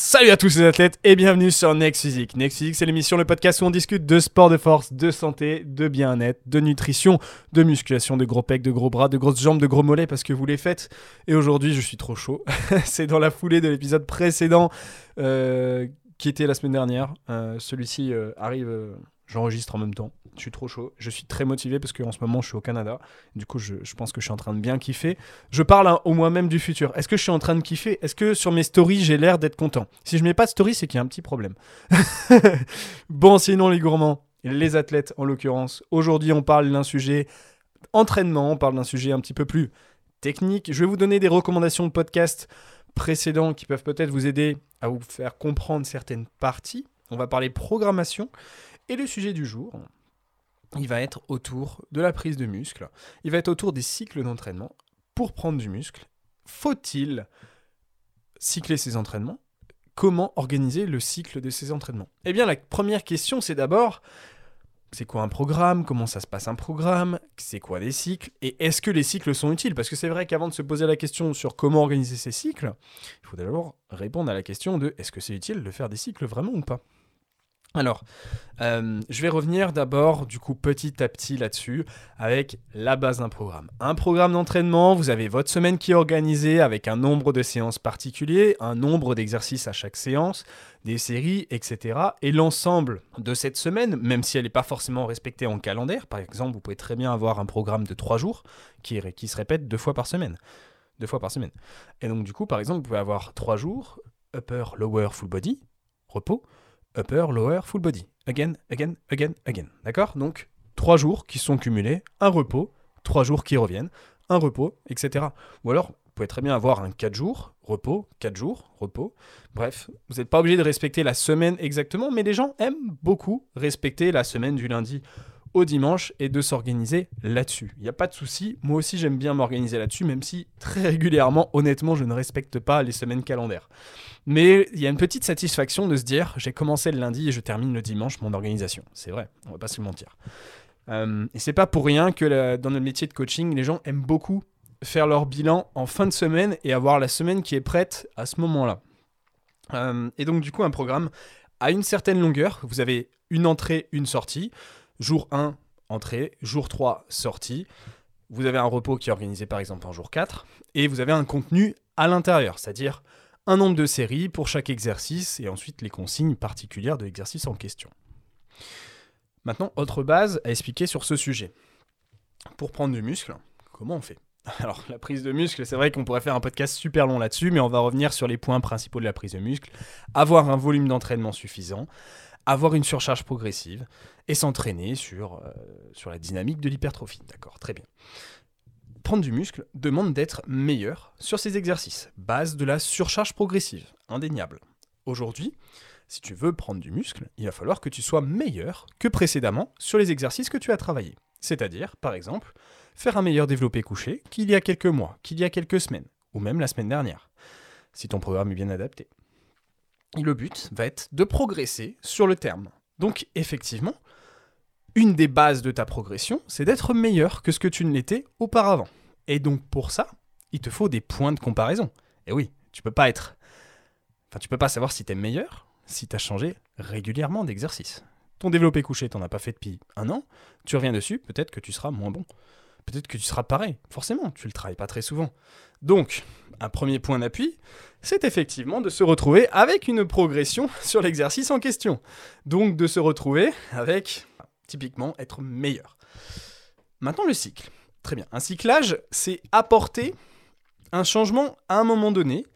Salut à tous les athlètes et bienvenue sur Next Physique. Next Physique, c'est l'émission, le podcast où on discute de sport de force, de santé, de bien-être, de nutrition, de musculation, de gros pecs, de gros bras, de grosses jambes, de gros mollets parce que vous les faites. Et aujourd'hui, je suis trop chaud. c'est dans la foulée de l'épisode précédent euh, qui était la semaine dernière. Euh, Celui-ci euh, arrive, j'enregistre en même temps. Je suis trop chaud. Je suis très motivé parce qu'en ce moment, je suis au Canada. Du coup, je, pense que je suis en train de bien kiffer. Je parle hein, au moi-même du futur. Est-ce que je suis en train de kiffer? Est-ce que sur mes stories, j'ai l'air d'être content? Si je mets pas de story, c'est qu'il y a un petit problème. bon, sinon, les gourmands, les athlètes en l'occurrence, aujourd'hui, on parle d'un sujet entraînement. On parle d'un sujet un petit peu plus technique. Je vais vous donner des recommandations de podcasts précédents qui peuvent peut-être vous aider à vous faire comprendre certaines parties. On va parler programmation. Et le sujet du jour, il va être autour de la prise de muscle. Il va être autour des cycles d'entraînement. Pour prendre du muscle, faut-il cycler ses entraînements? Comment organiser le cycle de ses entraînements? Eh bien, la première question, c'est d'abord, c'est quoi un programme? Comment ça se passe un programme? C'est quoi des cycles? Et est-ce que les cycles sont utiles? Parce que c'est vrai qu'avant de se poser la question sur comment organiser ces cycles, il faut d'abord répondre à la question de est-ce que c'est utile de faire des cycles vraiment ou pas? Alors, euh, je vais revenir d'abord, du coup, petit à petit là-dessus, avec la base d'un programme. Un programme d'entraînement, vous avez votre semaine qui est organisée avec un nombre de séances particulier, un nombre d'exercices à chaque séance, des séries, etc. Et l'ensemble de cette semaine, même si elle n'est pas forcément respectée en calendaire, par exemple, vous pouvez très bien avoir un programme de trois jours qui, qui se répète deux fois par semaine. Deux fois par semaine. Et donc, du coup, par exemple, vous pouvez avoir trois jours, upper, lower, full body, repos upper, lower, full body. Again, again, again, again. D'accord? Donc, trois jours qui sont cumulés, un repos, trois jours qui reviennent, un repos, etc. Ou alors, vous pouvez très bien avoir un 4 jours, repos, 4 jours, repos. Bref, vous n'êtes pas obligé de respecter la semaine exactement, mais les gens aiment beaucoup respecter la semaine du lundi au dimanche et de s'organiser là-dessus. Il n'y a pas de souci, moi aussi j'aime bien m'organiser là-dessus, même si très régulièrement, honnêtement, je ne respecte pas les semaines calendaires. Mais il y a une petite satisfaction de se dire, j'ai commencé le lundi et je termine le dimanche mon organisation. C'est vrai, on va pas se mentir. Euh, et c'est pas pour rien que dans notre métier de coaching, les gens aiment beaucoup faire leur bilan en fin de semaine et avoir la semaine qui est prête à ce moment-là. Euh, et donc du coup, un programme à une certaine longueur, vous avez une entrée, une sortie. Jour 1, entrée. Jour 3, sortie. Vous avez un repos qui est organisé par exemple en jour 4. Et vous avez un contenu à l'intérieur, c'est-à-dire un nombre de séries pour chaque exercice et ensuite les consignes particulières de l'exercice en question. Maintenant, autre base à expliquer sur ce sujet. Pour prendre du muscle, comment on fait? Alors, la prise de muscle, c'est vrai qu'on pourrait faire un podcast super long là-dessus, mais on va revenir sur les points principaux de la prise de muscle. Avoir un volume d'entraînement suffisant, avoir une surcharge progressive et s'entraîner sur, euh, sur la dynamique de l'hypertrophie. D'accord, très bien. Prendre du muscle demande d'être meilleur sur ses exercices. Base de la surcharge progressive, indéniable. Aujourd'hui, si tu veux prendre du muscle, il va falloir que tu sois meilleur que précédemment sur les exercices que tu as travaillés. C'est-à-dire, par exemple, faire un meilleur développé couché qu'il y a quelques mois, qu'il y a quelques semaines, ou même la semaine dernière, si ton programme est bien adapté. Le but va être de progresser sur le terme. Donc, effectivement, une des bases de ta progression, c'est d'être meilleur que ce que tu ne l'étais auparavant. Et donc, pour ça, il te faut des points de comparaison. Et oui, tu peux pas être. Enfin, tu peux pas savoir si tu es meilleur si tu as changé régulièrement d'exercice. Ton développé couché, t'en as pas fait depuis un an, tu reviens dessus, peut-être que tu seras moins bon. Peut-être que tu seras pareil, forcément, tu le travailles pas très souvent. Donc, un premier point d'appui, c'est effectivement de se retrouver avec une progression sur l'exercice en question. Donc de se retrouver avec, typiquement, être meilleur. Maintenant, le cycle. Très bien. Un cyclage, c'est apporter un changement à un moment donné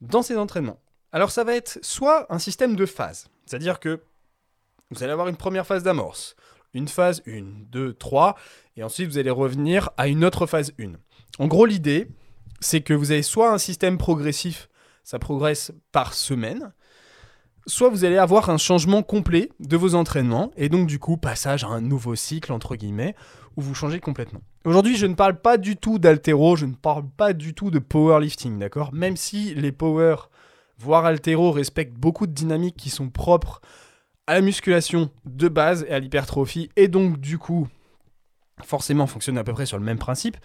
dans ses entraînements. Alors ça va être soit un système de phases, c'est-à-dire que vous allez avoir une première phase d'amorce, une phase 1, 2, 3, et ensuite vous allez revenir à une autre phase 1. En gros, l'idée, c'est que vous avez soit un système progressif, ça progresse par semaine, soit vous allez avoir un changement complet de vos entraînements, et donc du coup, passage à un nouveau cycle, entre guillemets, où vous changez complètement. Aujourd'hui, je ne parle pas du tout d'altéro, je ne parle pas du tout de powerlifting, d'accord? Même si les power, voire altéro, respectent beaucoup de dynamiques qui sont propres à la musculation de base et à l'hypertrophie, et donc du coup, forcément fonctionnent à peu près sur le même principe,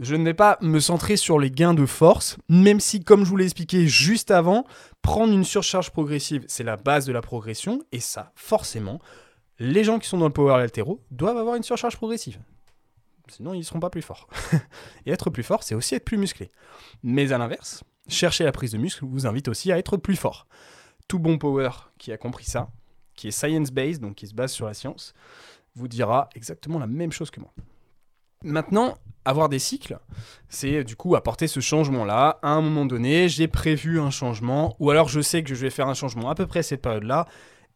Je ne vais pas me centrer sur les gains de force, même si, comme je vous l'ai expliqué juste avant, prendre une surcharge progressive, c'est la base de la progression, et ça, forcément, les gens qui sont dans le power altéro doivent avoir une surcharge progressive. Sinon, ils ne seront pas plus forts. et être plus fort, c'est aussi être plus musclé. Mais à l'inverse, chercher la prise de muscle vous invite aussi à être plus fort. Tout bon power qui a compris ça, qui est science-based, donc qui se base sur la science, vous dira exactement la même chose que moi. Maintenant, avoir des cycles, c'est du coup apporter ce changement-là. À un moment donné, j'ai prévu un changement, ou alors je sais que je vais faire un changement à peu près à cette période-là,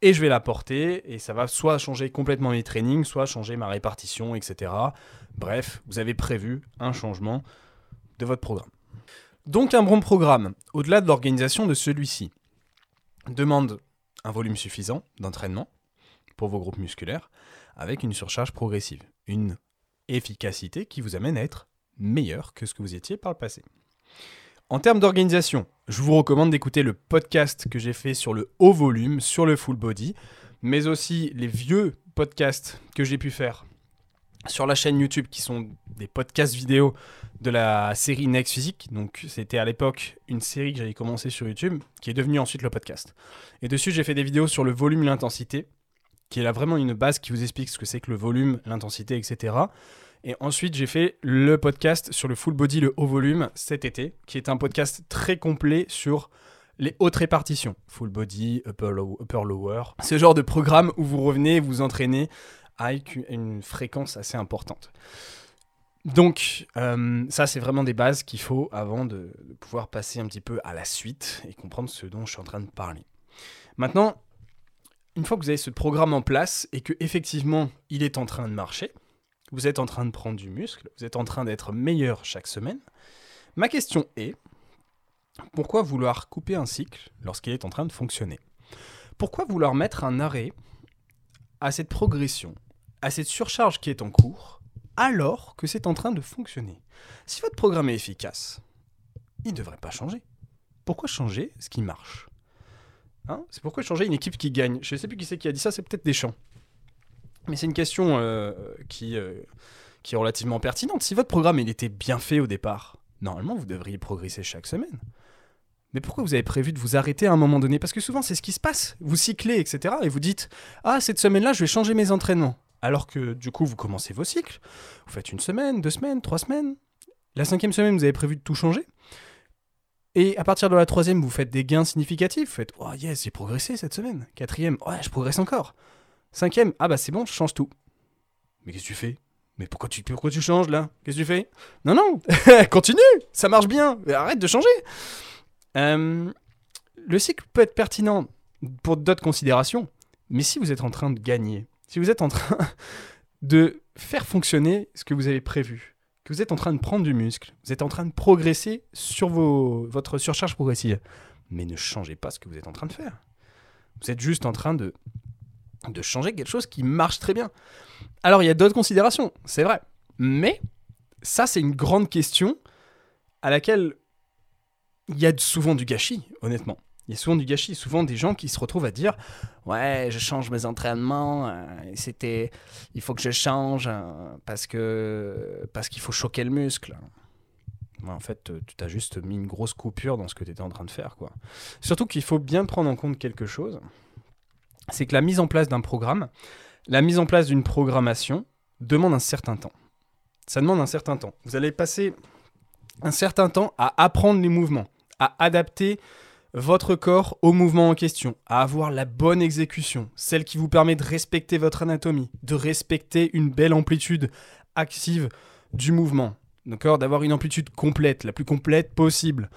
et je vais l'apporter, et ça va soit changer complètement mes trainings, soit changer ma répartition, etc. Bref, vous avez prévu un changement de votre programme. Donc un bon programme, au-delà de l'organisation de celui-ci, demande un volume suffisant d'entraînement pour vos groupes musculaires, avec une surcharge progressive, une efficacité qui vous amène à être meilleur que ce que vous étiez par le passé. En termes d'organisation, je vous recommande d'écouter le podcast que j'ai fait sur le haut volume, sur le full body, mais aussi les vieux podcasts que j'ai pu faire sur la chaîne YouTube qui sont des podcasts vidéo de la série Next Physique. Donc c'était à l'époque une série que j'avais commencé sur YouTube qui est devenue ensuite le podcast. Et dessus j'ai fait des vidéos sur le volume, l'intensité, qui est là vraiment une base qui vous explique ce que c'est que le volume, l'intensité, etc. Et ensuite, j'ai fait le podcast sur le full body, le haut volume cet été, qui est un podcast très complet sur les hautes répartitions. Full body, upper, lower. Le genre de programme où vous revenez, vous entraînez avec une fréquence assez importante. Donc, euh, ça, c'est vraiment des bases qu'il faut avant de, pouvoir passer un petit peu à la suite et comprendre ce dont je suis en train de parler. Maintenant, une fois que vous avez ce programme en place et que effectivement il est en train de marcher, vous êtes en train de prendre du muscle, vous êtes en train d'être meilleur chaque semaine, ma question est pourquoi vouloir couper un cycle lorsqu'il est en train de fonctionner? Pourquoi vouloir mettre un arrêt à cette progression, à cette surcharge qui est en cours, alors que c'est en train de fonctionner? Si votre programme est efficace, il ne devrait pas changer. Pourquoi changer ce qui marche? Hein c'est pourquoi changer une équipe qui gagne Je ne sais plus qui c'est qui a dit ça, c'est peut-être Deschamps. Mais c'est une question euh, qui, euh, qui est relativement pertinente. Si votre programme était bien fait au départ, normalement vous devriez progresser chaque semaine. Mais pourquoi vous avez prévu de vous arrêter à un moment donné? Parce que souvent c'est ce qui se passe. Vous cyclez, etc. Et vous dites Ah, cette semaine-là, je vais changer mes entraînements. Alors que du coup, vous commencez vos cycles. Vous faites une semaine, deux semaines, trois semaines. La cinquième semaine, vous avez prévu de tout changer. Et à partir de la troisième, vous faites des gains significatifs. Vous faites Oh yes, j'ai progressé cette semaine. Quatrième, ouais, je progresse encore. Cinquième, ah bah c'est bon, je change tout. Mais qu'est-ce que tu fais? Mais pourquoi tu, pourquoi tu changes là? Qu'est-ce que tu fais? Non, non, continue, ça marche bien, arrête de changer. Euh, le cycle peut être pertinent pour d'autres considérations, mais si vous êtes en train de gagner, si vous êtes en train de faire fonctionner ce que vous avez prévu, vous êtes en train de prendre du muscle, vous êtes en train de progresser sur votre surcharge progressive, mais ne changez pas ce que vous êtes en train de faire. Vous êtes juste en train de de changer quelque chose qui marche très bien. Alors il y a d'autres considérations, c'est vrai. Mais ça, c'est une grande question à laquelle il y a souvent du gâchis, honnêtement. Il y a souvent du gâchis, souvent des gens qui se retrouvent à dire Ouais, je change mes entraînements, euh, c'était. Il faut que je change euh, parce que parce qu'il faut choquer le muscle. en fait, tu t'as juste mis une grosse coupure dans ce que tu étais en train de faire. quoi. Surtout qu'il faut bien prendre en compte quelque chose c'est que la mise en place d'un programme, la mise en place d'une programmation demande un certain temps. Ça demande un certain temps. Vous allez passer un certain temps à apprendre les mouvements, à adapter votre corps au mouvement en question, à avoir la bonne exécution, celle qui vous permet de respecter votre anatomie, de respecter une belle amplitude active du mouvement, d'accord, d'avoir une amplitude complète, la plus complète possible,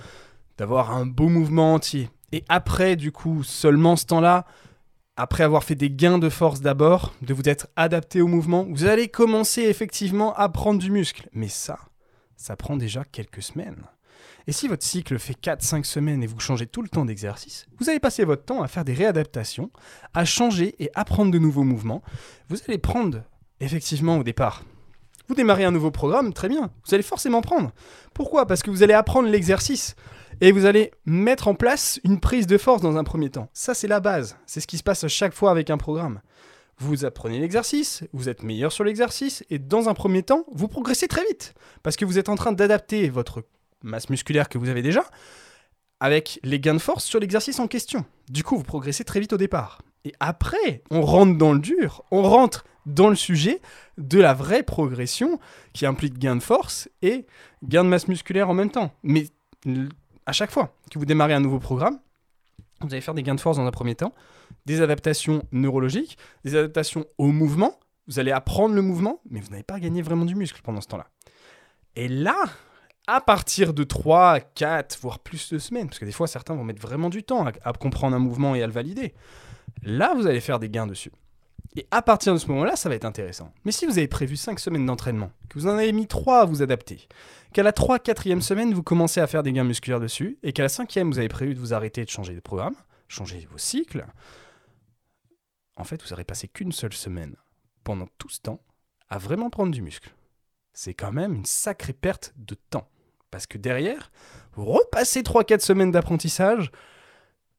d'avoir un beau mouvement entier. Et après, du coup, seulement ce temps-là, après avoir fait des gains de force d'abord, de vous être adapté au mouvement, vous allez commencer effectivement à prendre du muscle. Mais ça, ça prend déjà quelques semaines. Et si votre cycle fait 4-5 semaines et vous changez tout le temps d'exercice, vous allez passer votre temps à faire des réadaptations, à changer et apprendre de nouveaux mouvements. Vous allez prendre, effectivement, au départ, vous démarrez un nouveau programme, très bien, vous allez forcément prendre. Pourquoi? Parce que vous allez apprendre l'exercice et vous allez mettre en place une prise de force dans un premier temps. Ça, c'est la base. C'est ce qui se passe à chaque fois avec un programme. vous apprenez l'exercice, vous êtes meilleur sur l'exercice, et dans un premier temps, vous progressez très vite, parce que vous êtes en train d'adapter votre masse musculaire que vous avez déjà avec les gains de force sur l'exercice en question. Du coup, vous progressez très vite au départ. Et après, on rentre dans le dur, on rentre dans le sujet de la vraie progression qui implique gain de force et gain de masse musculaire en même temps. Mais à chaque fois que vous démarrez un nouveau programme, vous allez faire des gains de force dans un premier temps, des adaptations neurologiques, des adaptations au mouvement. Vous allez apprendre le mouvement, mais vous n'avez pas gagné vraiment du muscle pendant ce temps-là. Et là, à partir de 3, 4, voire plus de semaines, parce que des fois certains vont mettre vraiment du temps à, comprendre un mouvement et à le valider, là vous allez faire des gains dessus. Et à partir de ce moment-là, ça va être intéressant. Mais si vous avez prévu 5 semaines d'entraînement, que vous en avez mis 3 à vous adapter, qu'à la 3 4e semaine, vous commencez à faire des gains musculaires dessus, et qu'à la 5e, vous avez prévu de vous arrêter de changer de programme, changer vos cycles, en fait, vous n'aurez passé qu'une seule semaine pendant tout ce temps à vraiment prendre du muscle. C'est quand même une sacrée perte de temps. Parce que derrière, vous repassez 3-4 semaines d'apprentissage,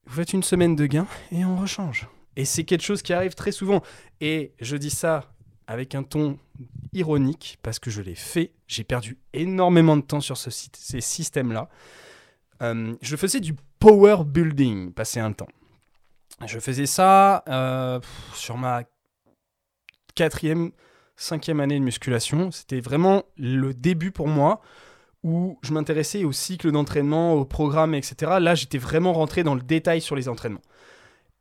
vous faites une semaine de gain et on rechange. Et c'est quelque chose qui arrive très souvent. Et je dis ça avec un ton ironique parce que je l'ai fait. J'ai perdu énormément de temps sur ce, ces systèmes-là. Euh, je faisais du power building, passer un temps. Je faisais ça euh, sur ma quatrième, cinquième année de musculation. C'était vraiment le début pour moi où je m'intéressais au cycle d'entraînement, au programme, etc. Là, j'étais vraiment rentré dans le détail sur les entraînements.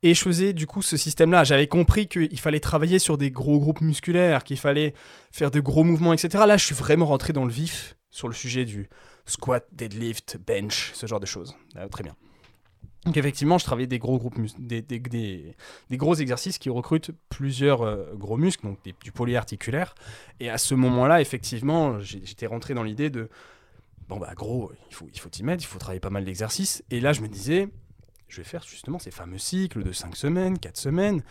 Et je faisais du coup ce système-là. J'avais compris qu'il fallait travailler sur des gros groupes musculaires, qu'il fallait faire de gros mouvements, etc. Là, je suis vraiment rentré dans le vif sur le sujet du squat, deadlift, bench, ce genre de choses. Ah, très bien. Donc effectivement, je travaillais des gros groupes, des, gros exercices qui recrutent plusieurs euh, gros muscles, donc du polyarticulaire. Et à ce moment-là, effectivement, j'étais rentré dans l'idée de bon bah gros, il faut il faut t'y mettre, il faut travailler pas mal d'exercices. Et là, je me disais, je vais faire justement ces fameux cycles de 5 semaines, 4 semaines.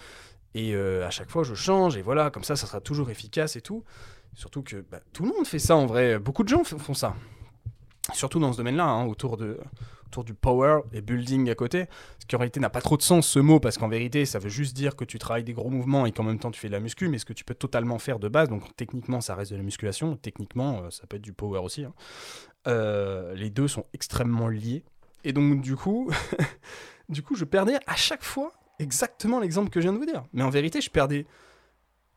Et euh, à chaque fois, je change, et voilà, comme ça, ça sera toujours efficace et tout. Surtout que bah, tout le monde fait ça en vrai, beaucoup de gens font ça. Surtout dans ce domaine-là, hein, autour, de, autour du power et building à côté. Ce qui en réalité n'a pas trop de sens ce mot, parce qu'en vérité, ça veut juste dire que tu travailles des gros mouvements et qu'en même temps tu fais de la muscu, mais ce que tu peux totalement faire de base, donc techniquement ça reste de la musculation, techniquement euh, ça peut être du power aussi. Hein. Euh, les deux sont extrêmement liés. Et donc du coup, du coup, je perdais à chaque fois exactement l'exemple que je viens de vous dire. Mais en vérité, je perdais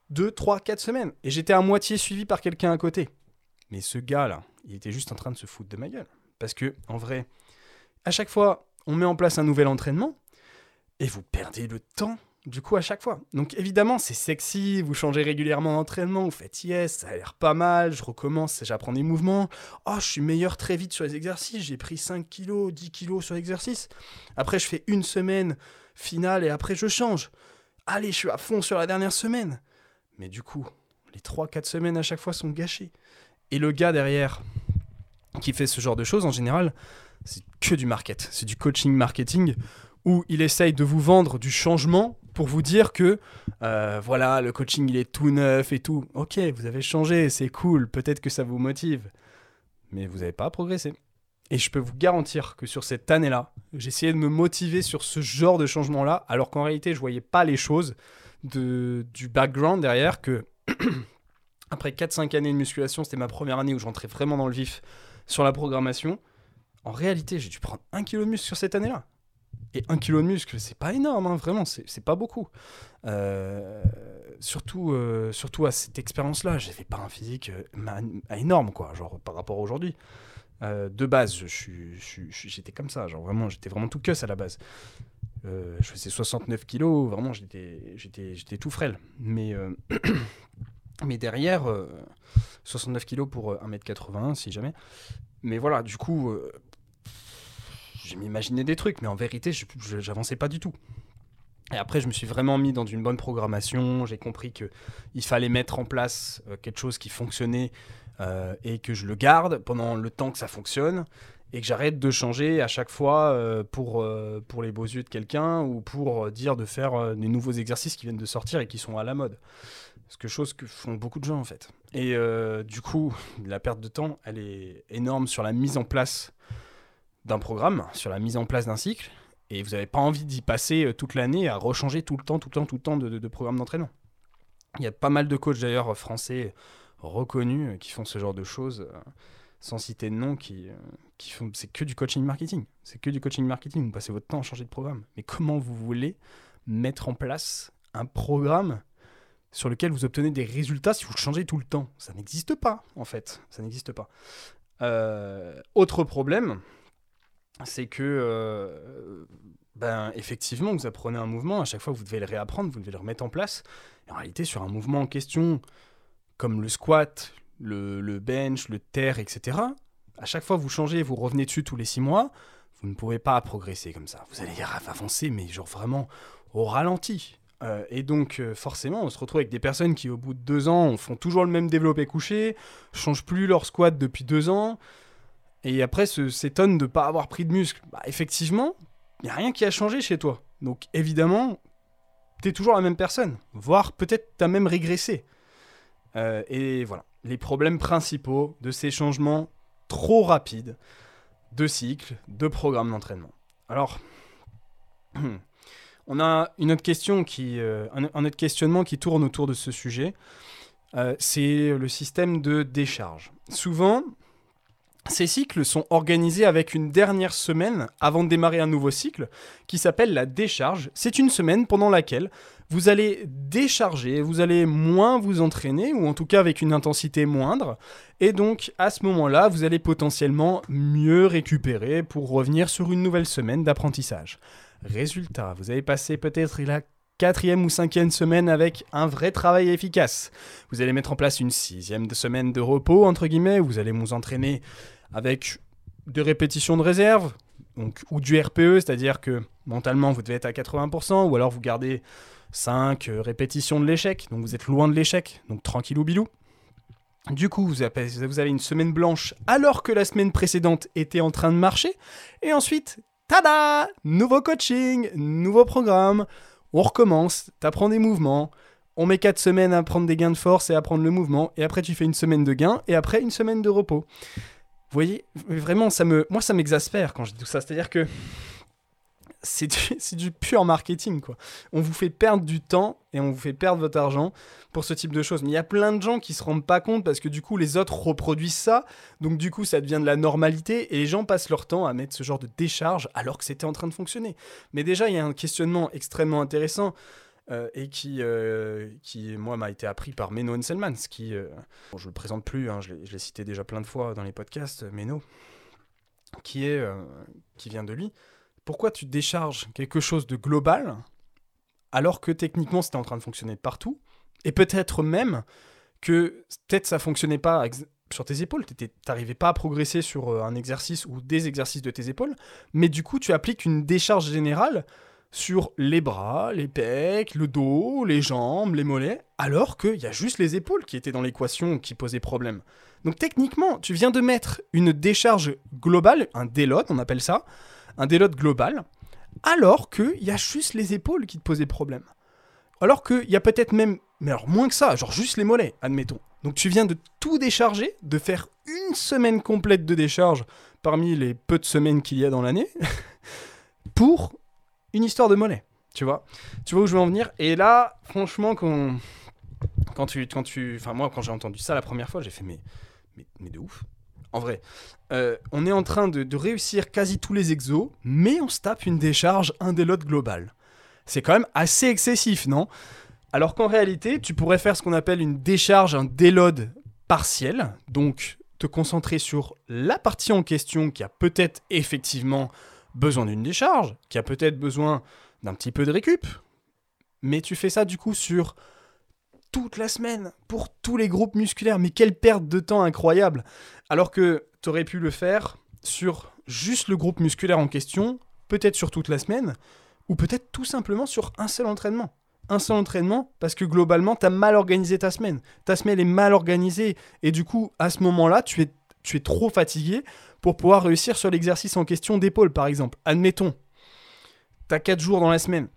2, 3, 4 semaines. Et j'étais à moitié suivi par quelqu'un à côté. Mais ce gars-là, il était juste en train de se foutre de ma gueule. Parce que, en vrai, à chaque fois, on met en place un nouvel entraînement et vous perdez le temps du coup à chaque fois. Donc évidemment, c'est sexy, vous changez régulièrement d'entraînement, vous faites yes, ça a l'air pas mal, je recommence, j'apprends des mouvements. Oh, je suis meilleur très vite sur les exercices, j'ai pris 5 kilos, 10 kilos sur l'exercice. Après, je fais une semaine finale et après, je change. Allez, je suis à fond sur la dernière semaine. Mais du coup, les 3-4 semaines à chaque fois sont gâchées. Et le gars derrière qui fait ce genre de choses, en général, c'est que du market, c'est du coaching marketing où il essaye de vous vendre du changement pour vous dire que euh, voilà, le coaching il est tout neuf et tout. Ok, vous avez changé, c'est cool, peut-être que ça vous motive, mais vous n'avez pas progressé. Et je peux vous garantir que sur cette année-là, essayé de me motiver sur ce genre de changement-là, alors qu'en réalité, je voyais pas les choses du background derrière, que après 4-5 années de musculation, c'était ma première année où j'entrais vraiment dans le vif sur la programmation. En réalité, j'ai dû prendre un kilo de muscle sur cette année-là. Et un kilo de muscle, c'est pas énorme, hein, vraiment, c'est pas beaucoup. Euh, surtout, euh, surtout à cette expérience-là, j'avais pas un physique euh, énorme, quoi, genre par rapport à aujourd'hui. de base, j'étais comme ça, genre vraiment, j'étais vraiment tout cuss à la base. je faisais 69 kilos, vraiment, j'étais tout frêle. Mais, mais derrière, 69 kilos pour 1m80, si jamais. Mais voilà, du coup, je m'imaginais des trucs, mais en vérité, j'avançais pas du tout. Et après, je me suis vraiment mis dans une bonne programmation. J'ai compris que il fallait mettre en place euh, quelque chose qui fonctionnait euh, et que je le garde pendant le temps que ça fonctionne et que j'arrête de changer à chaque fois euh, pour, pour les beaux yeux de quelqu'un ou pour dire de faire des nouveaux exercices qui viennent de sortir et qui sont à la mode. C'est quelque chose que font beaucoup de gens en fait. Et du coup, la perte de temps, elle est énorme sur la mise en place d'un programme, sur la mise en place d'un cycle, et vous n'avez pas envie d'y passer euh, toute l'année à rechanger tout le temps, tout le temps, tout le temps de, de, programme d'entraînement. Il y a pas mal de coachs d'ailleurs français reconnus qui font ce genre de choses, sans citer de nom, qui, qui font. C'est que du coaching marketing. C'est que du coaching marketing. Vous passez votre temps à changer de programme. Mais comment vous voulez mettre en place un programme sur lequel vous obtenez des résultats si vous changez tout le temps? Ça n'existe pas, en fait. Ça n'existe pas. autre problème, c'est que, euh, ben, effectivement, vous apprenez un mouvement, à chaque fois vous devez le réapprendre, vous devez le remettre en place. en réalité, sur un mouvement en question, comme le squat, le, bench, le terre, etc., à chaque fois vous changez, vous revenez dessus tous les six mois, vous ne pouvez pas progresser comme ça. Vous allez avancer, mais genre vraiment au ralenti. Euh, et donc, euh, forcément, on se retrouve avec des personnes qui, au bout de deux ans, font toujours le même développé couché, changent plus leur squat depuis deux ans, et après s'étonne de ne pas avoir pris de muscle. Bah, effectivement, il n'y a rien qui a changé chez toi. Donc évidemment, tu es toujours la même personne, voire peut-être tu as même régressé. Euh, et voilà, les problèmes principaux de ces changements trop rapides de cycle, de programme d'entraînement. Alors, on a une autre question qui, euh, un, autre questionnement qui tourne autour de ce sujet. Euh, c'est le système de décharge. Souvent, ces cycles sont organisés avec une dernière semaine avant de démarrer un nouveau cycle qui s'appelle la décharge. C'est une semaine pendant laquelle vous allez décharger, vous allez moins vous entraîner, ou en tout cas avec une intensité moindre. Et donc à ce moment-là, vous allez potentiellement mieux récupérer pour revenir sur une nouvelle semaine d'apprentissage. Résultat, vous avez passé peut-être la quatrième ou cinquième semaine avec un vrai travail efficace. Vous allez mettre en place une sixième semaine de repos, entre guillemets, vous allez vous entraîner avec des répétitions de réserve, donc, ou du RPE, c'est-à-dire que mentalement vous devez être à 80%, ou alors vous gardez 5 euh, répétitions de l'échec, donc vous êtes loin de l'échec, donc tranquille ou bilou. Du coup, vous avez une semaine blanche alors que la semaine précédente était en train de marcher. Et ensuite, tada Nouveau coaching, nouveau programme. On recommence, t'apprends des mouvements. On met 4 semaines à prendre des gains de force et à prendre le mouvement. Et après, tu fais une semaine de gains et après une semaine de repos. Vous voyez, vraiment, ça me, moi, ça m'exaspère quand je dis tout ça. C'est-à-dire que c'est du, pur marketing, quoi. On vous fait perdre du temps et on vous fait perdre votre argent pour ce type de choses. Mais il y a plein de gens qui se rendent pas compte parce que du coup, les autres reproduisent ça. Donc, du coup, ça devient de la normalité et les gens passent leur temps à mettre ce genre de décharge alors que c'était en train de fonctionner. Mais déjà, il y a un questionnement extrêmement intéressant. Euh, et qui, euh, qui, moi, m'a été appris par Menno Henselmans, qui, euh, je le présente plus, hein, je l'ai cité déjà plein de fois dans les podcasts, Menno, qui, est, qui vient de lui. Pourquoi tu décharges quelque chose de global alors que techniquement c'était en train de fonctionner partout Et peut-être même que peut-être ça fonctionnait pas sur tes épaules, tu n'arrivais pas à progresser sur un exercice ou des exercices de tes épaules, mais du coup tu appliques une décharge générale sur les bras, les pecs, le dos, les jambes, les mollets, alors qu'il y a juste les épaules qui étaient dans l'équation qui posaient problème. Donc techniquement, tu viens de mettre une décharge globale, un déload, on appelle ça, un déload global, alors qu'il y a juste les épaules qui te posaient problème. Alors qu'il y a peut-être même, mais alors moins que ça, genre juste les mollets, admettons. Donc tu viens de tout décharger, de faire une semaine complète de décharge parmi les peu de semaines qu'il y a dans l'année, pour une histoire de mollet, tu vois. Tu vois où je veux en venir? Et là, franchement, quand, quand tu, quand tu, enfin moi, quand j'ai entendu ça la première fois, j'ai fait mais, mais, de ouf. En vrai, euh, on est en train de, réussir quasi tous les exos, mais on se tape une décharge un déload global. C'est quand même assez excessif, non? Alors qu'en réalité, tu pourrais faire ce qu'on appelle une décharge, un déload partiel, donc te concentrer sur la partie en question qui a peut-être effectivement besoin d'une décharge, qui a peut-être besoin d'un petit peu de récup, mais tu fais ça du coup sur toute la semaine, pour tous les groupes musculaires. Mais quelle perte de temps incroyable Alors que tu aurais pu le faire sur juste le groupe musculaire en question, peut-être sur toute la semaine, ou peut-être tout simplement sur un seul entraînement. Un seul entraînement parce que globalement, tu as mal organisé ta semaine. Ta semaine est mal organisée et du coup, à ce moment-là, tu es, trop fatigué pour pouvoir réussir sur l'exercice en question d'épaule, par exemple. Admettons, tu as 4 jours dans la semaine,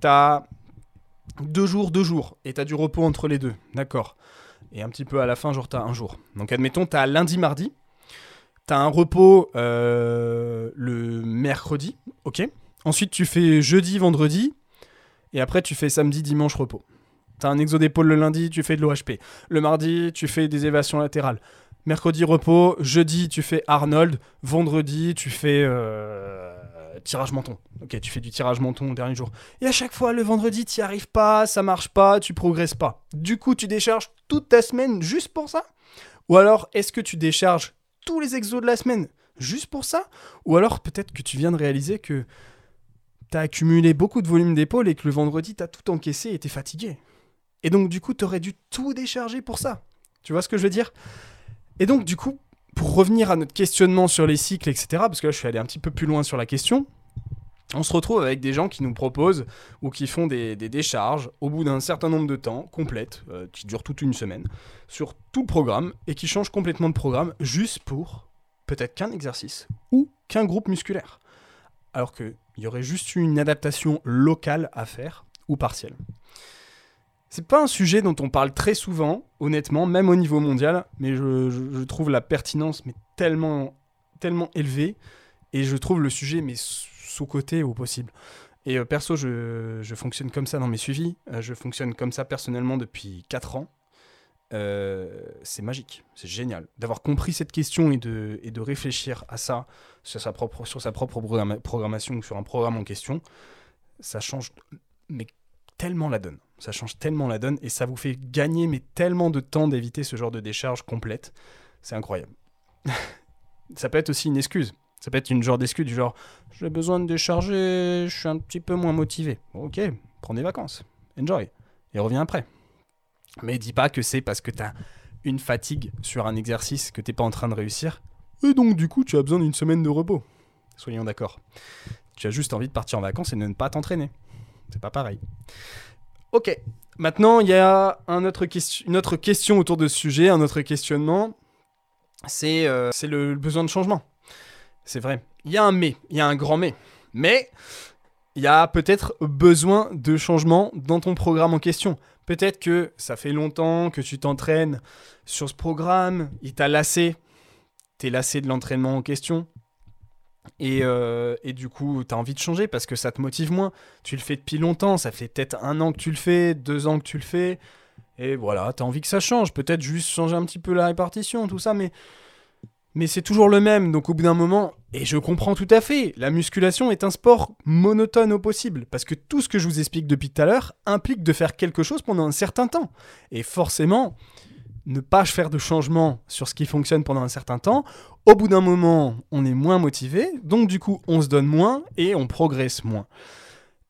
tu as 2 jours, 2 jours, et tu as du repos entre les deux, d'accord Et un petit peu à la fin, genre tu as un jour. Donc admettons, tu as lundi, mardi, tu as un repos euh, le mercredi, ok Ensuite, tu fais jeudi, vendredi, et après, tu fais samedi, dimanche, repos. T'as un exo d'épaule le lundi, tu fais de l'OHP. Le mardi, tu fais des évasions latérales. Mercredi, repos. Jeudi, tu fais Arnold. Vendredi, tu fais euh, tirage menton. Ok, tu fais du tirage menton au dernier jour. Et à chaque fois, le vendredi, tu n'y arrives pas, ça marche pas, tu progresses pas. Du coup, tu décharges toute ta semaine juste pour ça? Ou alors, est-ce que tu décharges tous les exos de la semaine juste pour ça? Ou alors, peut-être que tu viens de réaliser que tu as accumulé beaucoup de volume d'épaule et que le vendredi, tu as tout encaissé et tu es fatigué. Et donc, du coup, tu aurais dû tout décharger pour ça. Tu vois ce que je veux dire? Et donc, du coup, pour revenir à notre questionnement sur les cycles, etc., parce que là, je suis allé un petit peu plus loin sur la question, on se retrouve avec des gens qui nous proposent ou qui font des, décharges au bout d'un certain nombre de temps, complètes, euh, qui durent toute une semaine, sur tout le programme et qui changent complètement de programme juste pour peut-être qu'un exercice ou qu'un groupe musculaire. Alors qu'il y aurait juste une adaptation locale à faire ou partielle. C'est pas un sujet dont on parle très souvent, honnêtement, même au niveau mondial, mais je, trouve la pertinence mais tellement, tellement élevée, et je trouve le sujet mais sous-côté au possible. Et euh, perso, je, fonctionne comme ça dans mes suivis, euh, je fonctionne comme ça personnellement depuis 4 ans. Euh, c'est magique, c'est génial. D'avoir compris cette question et de, réfléchir à ça sur sa propre, sur sa propre programmation ou sur un programme en question, ça change mais tellement la donne ça change tellement la donne et ça vous fait gagner mais tellement de temps d'éviter ce genre de décharge complète. C'est incroyable. ça peut être aussi une excuse. Ça peut être une genre d'excuse du genre j'ai besoin de décharger, je suis un petit peu moins motivé. ok, prends des vacances. Enjoy. Et reviens après. Mais dis pas que c'est parce que tu as une fatigue sur un exercice que t'es pas en train de réussir. Et donc du coup tu as besoin d'une semaine de repos. Soyons d'accord. Tu as juste envie de partir en vacances et de ne pas t'entraîner. C'est pas pareil. Ok. Maintenant, il y a une autre question autour de ce sujet, un autre questionnement. C'est euh, le besoin de changement. C'est vrai. Il y a un mais, il y a un grand mais. Mais il y a peut-être besoin de changement dans ton programme en question. Peut-être que ça fait longtemps que tu t'entraînes sur ce programme, il t'a lassé, t'es lassé de l'entraînement en question, euh, et, du coup, tu as envie de changer parce que ça te motive moins. Tu le fais depuis longtemps, ça fait peut-être un an que tu le fais, deux ans que tu le fais. Et voilà, tu as envie que ça change. Peut-être juste changer un petit peu la répartition, tout ça, mais, mais c'est toujours le même. Donc au bout d'un moment, et je comprends tout à fait, la musculation est un sport monotone au possible. Parce que tout ce que je vous explique depuis tout à l'heure implique de faire quelque chose pendant un certain temps. Et forcément, ne pas faire de changement sur ce qui fonctionne pendant un certain temps, au bout d'un moment, on est moins motivé, donc du coup, on se donne moins et on progresse moins.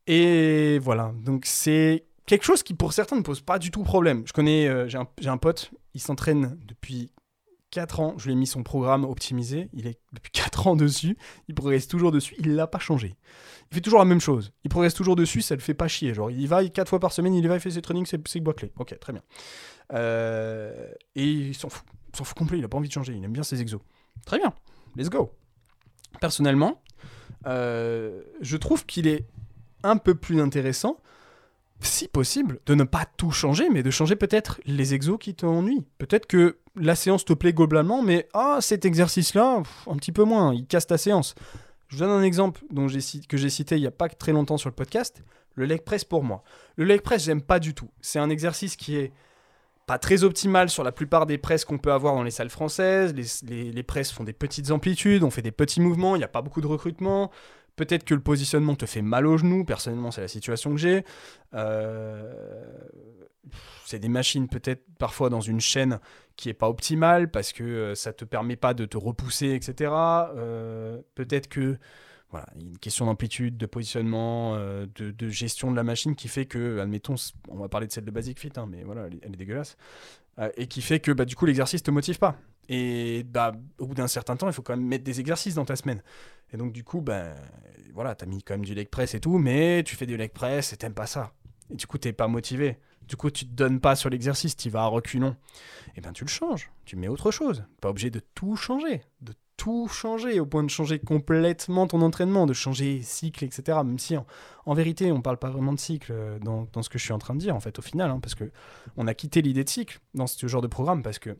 Et voilà, donc c'est quelque chose qui pour certains ne pose pas du tout problème. Je connais, euh, j'ai un, un, pote, il s'entraîne depuis 4 ans, je lui ai mis son programme optimisé, il est depuis 4 ans dessus, il progresse toujours dessus, il l'a pas changé. Il fait toujours la même chose, il progresse toujours dessus, ça le fait pas chier, genre il va 4 fois par semaine, il va, il fait ses trainings, c'est clé. Ok, très bien. Euh, et il s'en fout, s'en complet, il a pas envie de changer, il aime bien ses exos. Très bien, let's go. Personnellement, euh, je trouve qu'il est un peu plus intéressant, si possible, de ne pas tout changer, mais de changer peut-être les exos qui t'ennuient. Peut-être que la séance te plaît globalement, mais ah, cet exercice-là, un petit peu moins, il casse ta séance. Je vous donne un exemple dont que j'ai cité il n'y a pas très longtemps sur le podcast, le leg press pour moi. Le leg press, j'aime pas du tout. C'est un exercice qui est pas très optimal sur la plupart des presses qu'on peut avoir dans les salles françaises. Les, les, presses font des petites amplitudes, on fait des petits mouvements, il n'y a pas beaucoup de recrutement. Peut-être que le positionnement te fait mal au genou, personnellement c'est la situation que j'ai. Euh, c'est des machines peut-être parfois dans une chaîne qui est pas optimale parce que euh, ça te permet pas de te repousser, etc. Euh, peut-être que voilà, une question d'amplitude, de positionnement, de, gestion de la machine qui fait que, admettons, on va parler de celle de Basic Fit, hein, mais voilà, elle, est dégueulasse, et qui fait que bah, du coup l'exercice te motive pas. Et bah, au bout d'un certain temps, il faut quand même mettre des exercices dans ta semaine. Et donc du coup, ben voilà, t'as mis quand même du leg press et tout, mais tu fais du leg press et t'aimes pas ça. Et du coup, t'es pas motivé. Du coup, tu te donnes pas sur l'exercice, tu vas à reculons. Et ben tu le changes, tu mets autre chose. Pas obligé de tout changer, de tout changer, au point de changer complètement ton entraînement, de changer cycle, etc. Même si en, vérité, on parle pas vraiment de cycle euh, dans, ce que je suis en train de dire, en fait, au final, hein, parce que on a quitté l'idée de cycle dans ce genre de programme, parce que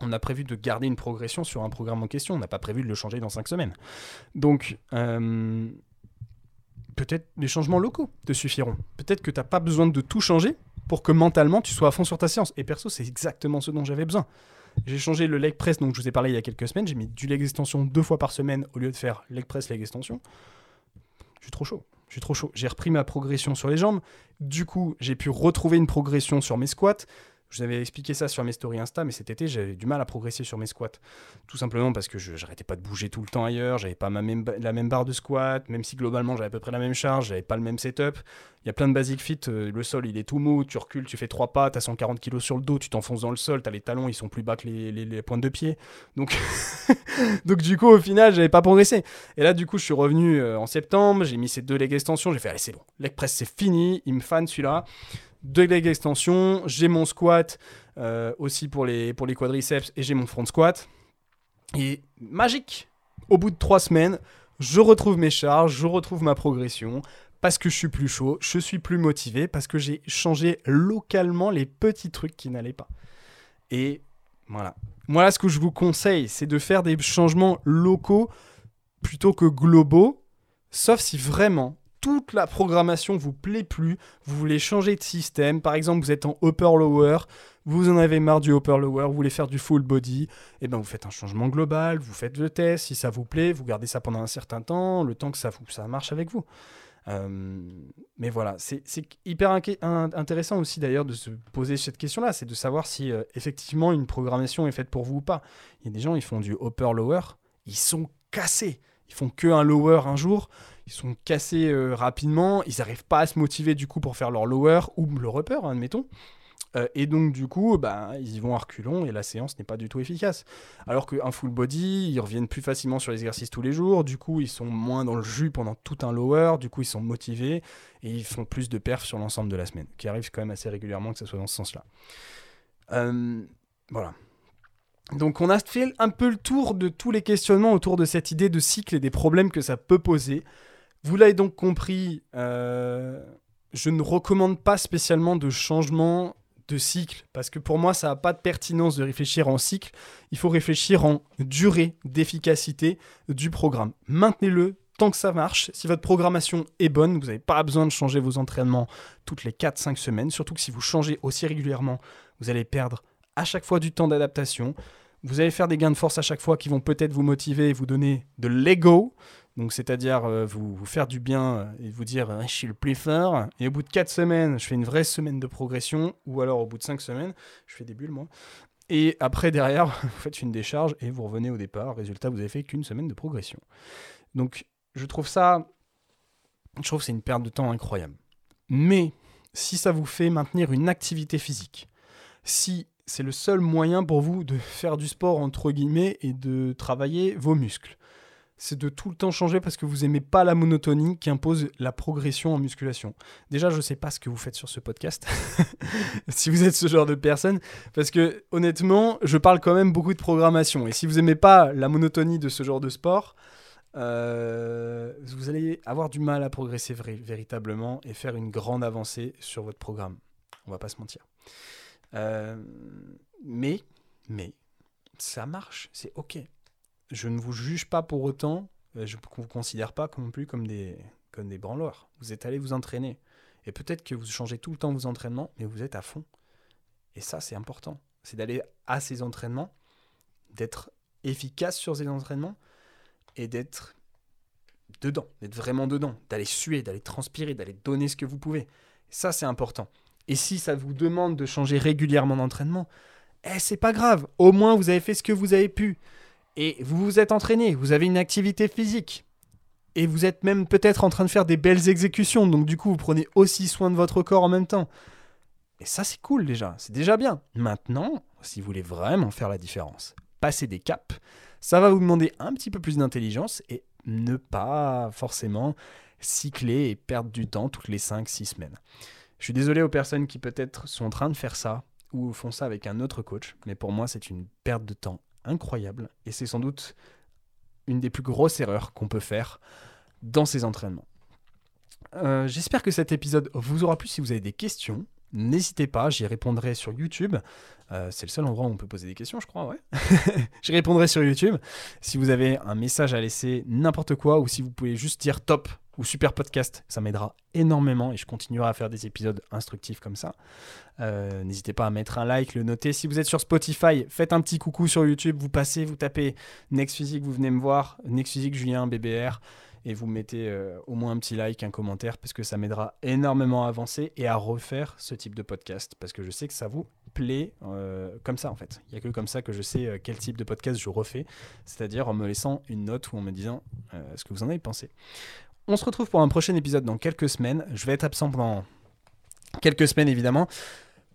on a prévu de garder une progression sur un programme en question, on n'a pas prévu de le changer dans cinq semaines. Donc, euh, peut-être les changements locaux te suffiront. Peut-être que tu n'as pas besoin de tout changer, pour que mentalement tu sois à fond sur ta séance. Et perso, c'est exactement ce dont j'avais besoin. J'ai changé le leg press, donc je vous ai parlé il y a quelques semaines. J'ai mis du leg extension deux fois par semaine au lieu de faire leg press, leg extension. Je suis trop chaud. J'ai repris ma progression sur les jambes. Du coup, j'ai pu retrouver une progression sur mes squats. Je vous avais expliqué ça sur mes stories Insta, mais cet été, j'avais du mal à progresser sur mes squats. Tout simplement parce que je n'arrêtais pas de bouger tout le temps ailleurs, j'avais pas la même barre de squat, même si globalement j'avais à peu près la même charge, j'avais pas le même setup. Il y a plein de basic fit, euh, le sol il est tout mou, tu recules, tu fais trois pas, t'as 140 kg sur le dos, tu t'enfonces dans le sol, t'as les talons, ils sont plus bas que les, les, pointes de pied. Donc, Donc du coup, au final, j'avais pas progressé. Et là, du coup, je suis revenu euh, en septembre, j'ai mis ces deux legs extensions, j'ai fait, allez, c'est bon, leg press c'est fini, il me fan celui-là deux legs extension, j'ai mon squat euh, aussi pour les, pour les quadriceps et j'ai mon front squat. Et magique Au bout de trois semaines, je retrouve mes charges, je retrouve ma progression parce que je suis plus chaud, je suis plus motivé, parce que j'ai changé localement les petits trucs qui n'allaient pas. Et voilà. Moi, ce que je vous conseille, c'est de faire des changements locaux plutôt que globaux, sauf si vraiment toute la programmation vous plaît plus, vous voulez changer de système, par exemple vous êtes en upper-lower, vous en avez marre du upper-lower, vous voulez faire du full body, et eh ben vous faites un changement global, vous faites le test, si ça vous plaît, vous gardez ça pendant un certain temps, le temps que ça, ça marche avec vous. Euh, mais voilà, c'est hyper intéressant aussi d'ailleurs de se poser cette question-là, c'est de savoir si euh, effectivement une programmation est faite pour vous ou pas. Il y a des gens, ils font du upper-lower, ils sont cassés. Ils font que un lower un jour, ils sont cassés euh, rapidement, ils n'arrivent pas à se motiver du coup pour faire leur lower ou leur upper, hein, admettons. Euh, et donc du coup, bah, ils y vont à reculons et la séance n'est pas du tout efficace. Alors qu'un full body, ils reviennent plus facilement sur les exercices tous les jours, du coup ils sont moins dans le jus pendant tout un lower, du coup ils sont motivés et ils font plus de perfs sur l'ensemble de la semaine, qui arrive quand même assez régulièrement que ce soit dans ce sens-là. Euh, voilà. Donc on a fait un peu le tour de tous les questionnements autour de cette idée de cycle et des problèmes que ça peut poser. Vous l'avez donc compris, euh, je ne recommande pas spécialement de changement de cycle, parce que pour moi, ça n'a pas de pertinence de réfléchir en cycle. Il faut réfléchir en durée d'efficacité du programme. Maintenez-le tant que ça marche. Si votre programmation est bonne, vous n'avez pas besoin de changer vos entraînements toutes les 4-5 semaines, surtout que si vous changez aussi régulièrement, vous allez perdre à chaque fois du temps d'adaptation. Vous allez faire des gains de force à chaque fois qui vont peut-être vous motiver et vous donner de l'ego. Donc, c'est-à-dire euh, vous, faire du bien euh, et vous dire je suis le plus fort. Et au bout de 4 semaines, je fais une vraie semaine de progression. Ou alors au bout de 5 semaines, je fais des bulles, moi. Et après, derrière, vous faites une décharge et vous revenez au départ. Résultat, vous avez fait qu'une semaine de progression. Donc, je trouve ça. Je trouve que c'est une perte de temps incroyable. Mais si ça vous fait maintenir une activité physique, si c'est le seul moyen pour vous de faire du sport, entre guillemets, et de travailler vos muscles, c'est de tout le temps changer parce que vous aimez pas la monotonie qui impose la progression en musculation. Déjà, je ne sais pas ce que vous faites sur ce podcast, si vous êtes ce genre de personne, parce que honnêtement, je parle quand même beaucoup de programmation. Et si vous aimez pas la monotonie de ce genre de sport, euh, vous allez avoir du mal à progresser véritablement et faire une grande avancée sur votre programme. On va pas se mentir. Euh, mais, mais, ça marche, c'est ok je ne vous juge pas pour autant, euh, je ne vous considère pas non plus comme des, comme des. Vous êtes allé vous entraîner. Et peut-être que vous changez tout le temps vos entraînements, mais vous êtes à fond. Et ça, c'est important. C'est d'aller à ces entraînements, d'être efficace sur ces entraînements et d'être dedans, d'être vraiment dedans, d'aller suer, d'aller transpirer, d'aller donner ce que vous pouvez. Ça, c'est important. Et si ça vous demande de changer régulièrement d'entraînement, eh, c'est pas grave. Au moins, vous avez fait ce que vous avez pu et vous vous êtes entraîné, vous avez une activité physique, et vous êtes même peut-être en train de faire des belles exécutions, donc du coup vous prenez aussi soin de votre corps en même temps. Et ça c'est cool déjà, c'est déjà bien. Maintenant, si vous voulez vraiment faire la différence, passer des caps, ça va vous demander un petit peu plus d'intelligence et ne pas forcément cycler et perdre du temps toutes les 5-6 semaines. Je suis désolé aux personnes qui peut-être sont en train de faire ça ou font ça avec un autre coach, mais pour moi c'est une perte de temps incroyable et c'est sans doute une des plus grosses erreurs qu'on peut faire dans ces entraînements. Euh, j'espère que cet épisode vous aura plu. Si vous avez des questions, n'hésitez pas, j'y répondrai sur YouTube. Euh, c'est le seul endroit où on peut poser des questions, je crois, ouais. j'y répondrai sur YouTube. Si vous avez un message à laisser, n'importe quoi, ou si vous pouvez juste dire top ou super podcast. Ça m'aidera énormément et je continuerai à faire des épisodes instructifs comme ça. Euh, n'hésitez pas à mettre un like, le noter. Si vous êtes sur Spotify, faites un petit coucou sur YouTube. Vous passez, vous tapez Next Physique, vous venez me voir. Next Physique, Julien, BBR et vous mettez euh, au moins un petit like, un commentaire, parce que ça m'aidera énormément à avancer et à refaire ce type de podcast, parce que je sais que ça vous plaît euh, comme ça en fait. Il n'y a que comme ça que je sais quel type de podcast je refais, c'est-à-dire en me laissant une note ou en me disant ce que vous en avez pensé. On se retrouve pour un prochain épisode dans quelques semaines. Je vais être absent pendant quelques semaines évidemment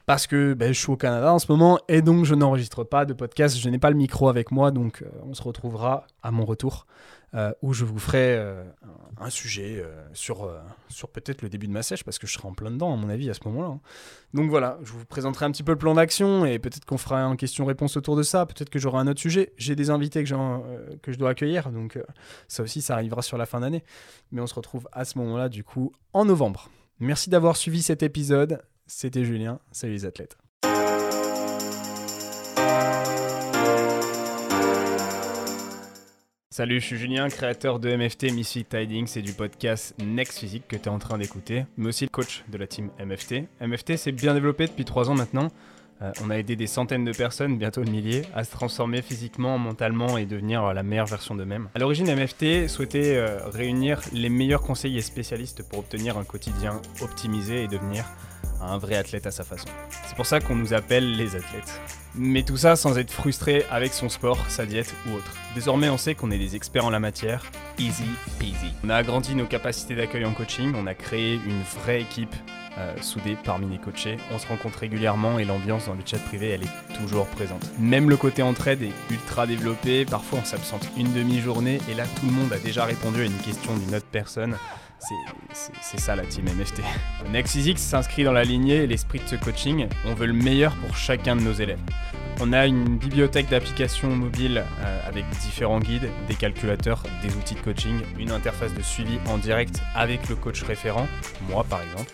parce que ben, je suis au Canada en ce moment et donc je n'enregistre pas de podcast, je n'ai pas le micro avec moi, donc on se retrouvera à mon retour euh, où je vous ferai euh, un sujet euh, sur, sur peut-être le début de ma sèche, parce que je serai en plein dedans, à mon avis, à ce moment-là. Hein. Donc voilà, je vous présenterai un petit peu le plan d'action, et peut-être qu'on fera un question-réponse autour de ça, peut-être que j'aurai un autre sujet. J'ai des invités que, que je dois accueillir, donc ça aussi, ça arrivera sur la fin d'année. Mais on se retrouve à ce moment-là, du coup, en novembre. Merci d'avoir suivi cet épisode. C'était Julien. Salut les athlètes. Salut, je suis Julien, créateur de MFT Misfit Tidings et du podcast Next Physique que tu es en train d'écouter, mais aussi coach de la team MFT. MFT s'est bien développé depuis 3 ans maintenant. Euh, on a aidé des centaines de personnes, bientôt le millier, à se transformer physiquement, mentalement et devenir la meilleure version d'eux-mêmes. À l'origine, MFT souhaitait euh, réunir les meilleurs conseillers spécialistes pour obtenir un quotidien optimisé et devenir un vrai athlète à sa façon. C'est pour ça qu'on nous appelle les athlètes. Mais tout ça sans être frustré avec son sport, sa diète ou autre. Désormais, on sait qu'on est des experts en la matière. Easy peasy. On a agrandi nos capacités d'accueil en coaching, on a créé une vraie équipe euh, soudée parmi les coachés. On se rencontre régulièrement et l'ambiance dans le chat privé, elle est toujours présente. Même le côté entraide est ultra développé. Parfois, on s'absente une demi-journée et là, tout le monde a déjà répondu à une question d'une autre personne. C'est ça la team MFT. Nexusix s'inscrit dans la lignée l'esprit de ce coaching. On veut le meilleur pour chacun de nos élèves. On a une bibliothèque d'applications mobiles euh, avec différents guides, des calculateurs, des outils de coaching, une interface de suivi en direct avec le coach référent, moi par exemple,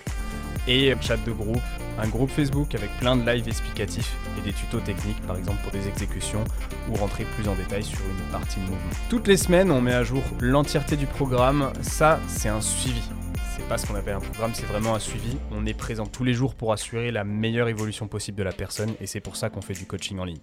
et chat de groupe, un groupe Facebook avec plein de lives explicatifs et des tutos techniques, par exemple pour des exécutions ou rentrer plus en détail sur une partie de mouvement. Toutes les semaines, on met à jour l'entièreté du programme. Ça, c'est un suivi. C'est pas ce qu'on appelle un programme, c'est vraiment un suivi. On est présent tous les jours pour assurer la meilleure évolution possible de la personne et c'est pour ça qu'on fait du coaching en ligne.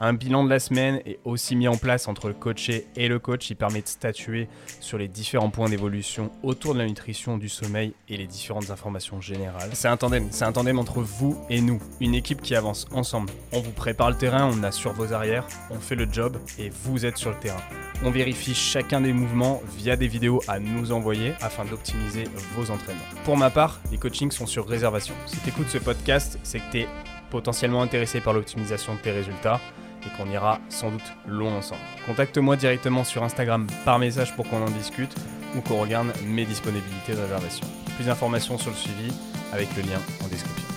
Un bilan de la semaine est aussi mis en place entre le coaché et le coach. Il permet de statuer sur les différents points d'évolution autour de la nutrition, du sommeil et les différentes informations générales. C'est un tandem, c'est un tandem entre vous et nous, une équipe qui avance ensemble. On vous prépare le terrain, on assure vos arrières, on fait le job et vous êtes sur le terrain. On vérifie chacun des mouvements via des vidéos à nous envoyer afin d'optimiser vos entraînements. Pour ma part, les coachings sont sur réservation. Si tu écoutes ce podcast, c'est que tu es potentiellement intéressé par l'optimisation de tes résultats et qu'on ira sans doute loin ensemble. Contacte-moi directement sur Instagram par message pour qu'on en discute ou qu'on regarde mes disponibilités de réservation. Plus d'informations sur le suivi avec le lien en description.